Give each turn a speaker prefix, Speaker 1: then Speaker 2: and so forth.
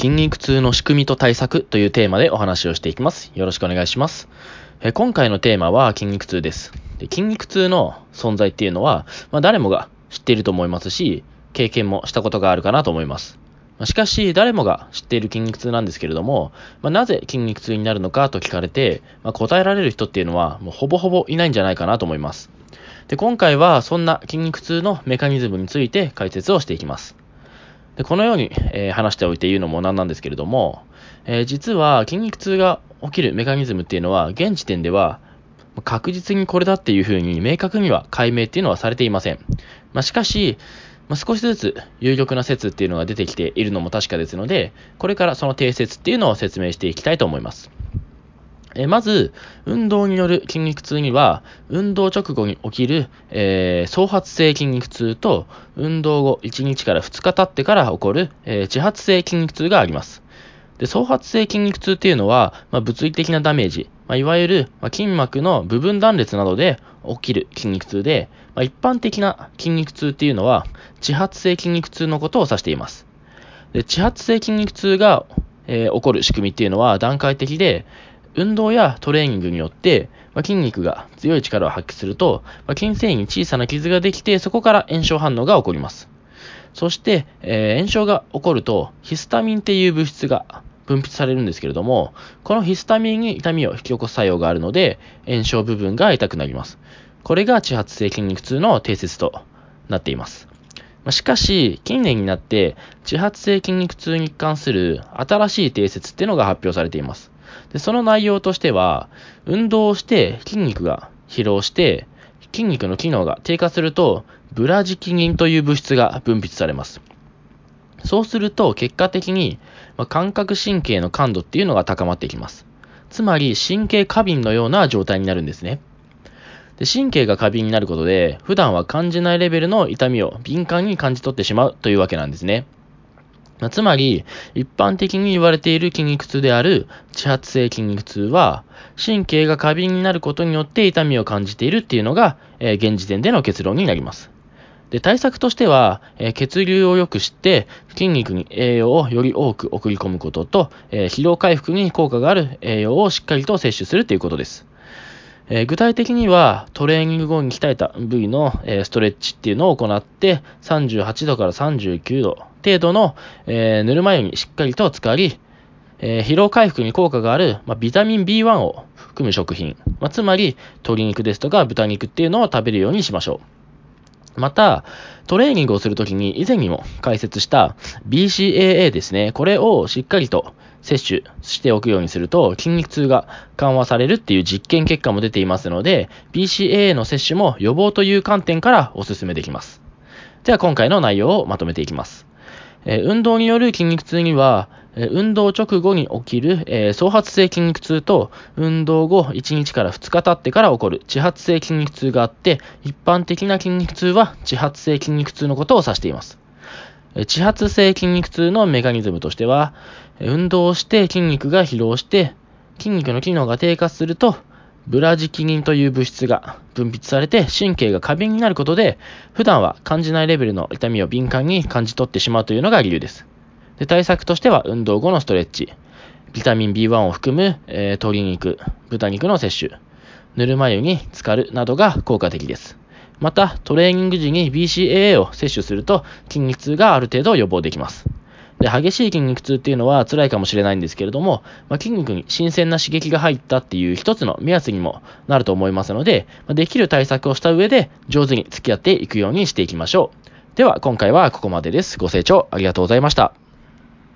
Speaker 1: 筋肉痛の仕組みと対策というテーマでお話をしていきます。よろしくお願いします。え今回のテーマは筋肉痛ですで。筋肉痛の存在っていうのは、まあ、誰もが知っていると思いますし、経験もしたことがあるかなと思います。しかし、誰もが知っている筋肉痛なんですけれども、まあ、なぜ筋肉痛になるのかと聞かれて、まあ、答えられる人っていうのは、もうほぼほぼいないんじゃないかなと思います。で、今回はそんな筋肉痛のメカニズムについて解説をしていきます。でこのように、えー、話しておいて言うのもなんなんですけれども、えー、実は筋肉痛が起きるメカニズムっていうのは、現時点では確実にこれだっていうふうに明確には解明っていうのはされていません。まあ、しかし、まあ、少しずつ有力な説っていうのが出てきているのも確かですので、これからその定説っていうのを説明していきたいと思います。えまず、運動による筋肉痛には、運動直後に起きる、えー、創発性筋肉痛と、運動後1日から2日経ってから起こる、えー、自発性筋肉痛があります。で創発性筋肉痛っていうのは、まあ、物理的なダメージ、まあ、いわゆる、まあ、筋膜の部分断裂などで起きる筋肉痛で、ま、一般的な筋肉痛っていうのは、自発性筋肉痛のことを指しています。で自発性筋肉痛が、えー、起こる仕組みっていうのは段階的で、運動やトレーニングによって、まあ、筋肉が強い力を発揮すると、まあ、筋繊維に小さな傷ができて、そこから炎症反応が起こります。そして、えー、炎症が起こると、ヒスタミンっていう物質が分泌されるんですけれども、このヒスタミンに痛みを引き起こす作用があるので、炎症部分が痛くなります。これが自発性筋肉痛の定説となっています。しかし、近年になって自発性筋肉痛に関する新しい定説っていうのが発表されています。で、その内容としては、運動をして筋肉が疲労して、筋肉の機能が低下すると、ブラジキニンという物質が分泌されます。そうすると、結果的に、まあ、感覚神経の感度っていうのが高まっていきます。つまり、神経過敏のような状態になるんですね。で神経が過敏になることで、普段は感じないレベルの痛みを敏感に感じ取ってしまうというわけなんですね。つまり、一般的に言われている筋肉痛である自発性筋肉痛は、神経が過敏になることによって痛みを感じているっていうのが、えー、現時点での結論になります。で、対策としては、えー、血流を良くして、筋肉に栄養をより多く送り込むことと、えー、疲労回復に効果がある栄養をしっかりと摂取するということです。え、具体的には、トレーニング後に鍛えた部位の、え、ストレッチっていうのを行って、38度から39度程度の、えー、ぬるま湯にしっかりと浸かり、え疲労回復に効果がある、まあ、ビタミン B1 を含む食品、まあ、つまり鶏肉ですとか豚肉っていうのを食べるようにしましょう。また、トレーニングをするときに以前にも解説した BCAA ですね。これをしっかりと摂取しておくようにすると筋肉痛が緩和されるっていう実験結果も出ていますので BCAA の摂取も予防という観点からお勧めできます。では今回の内容をまとめていきます。え、運動による筋肉痛には、え、運動直後に起きる、えー、創発性筋肉痛と運動後1日から2日経ってから起こる自発性筋肉痛があって一般的な筋肉痛は自発性筋肉痛のことを指しています。自発性筋肉痛のメカニズムとしては、運動をして筋肉が疲労して、筋肉の機能が低下すると、ブラジキニンという物質が分泌されて神経が過敏になることで、普段は感じないレベルの痛みを敏感に感じ取ってしまうというのが理由です。で対策としては、運動後のストレッチ、ビタミン B1 を含む、えー、鶏肉、豚肉の摂取、ぬるま湯に浸かるなどが効果的です。また、トレーニング時に BCAA を摂取すると筋肉痛がある程度予防できます。で激しい筋肉痛っていうのは辛いかもしれないんですけれども、まあ、筋肉に新鮮な刺激が入ったっていう一つの目安にもなると思いますので、ま、できる対策をした上で上手に付き合っていくようにしていきましょう。では今回はここまでです。ご清聴ありがとうございました。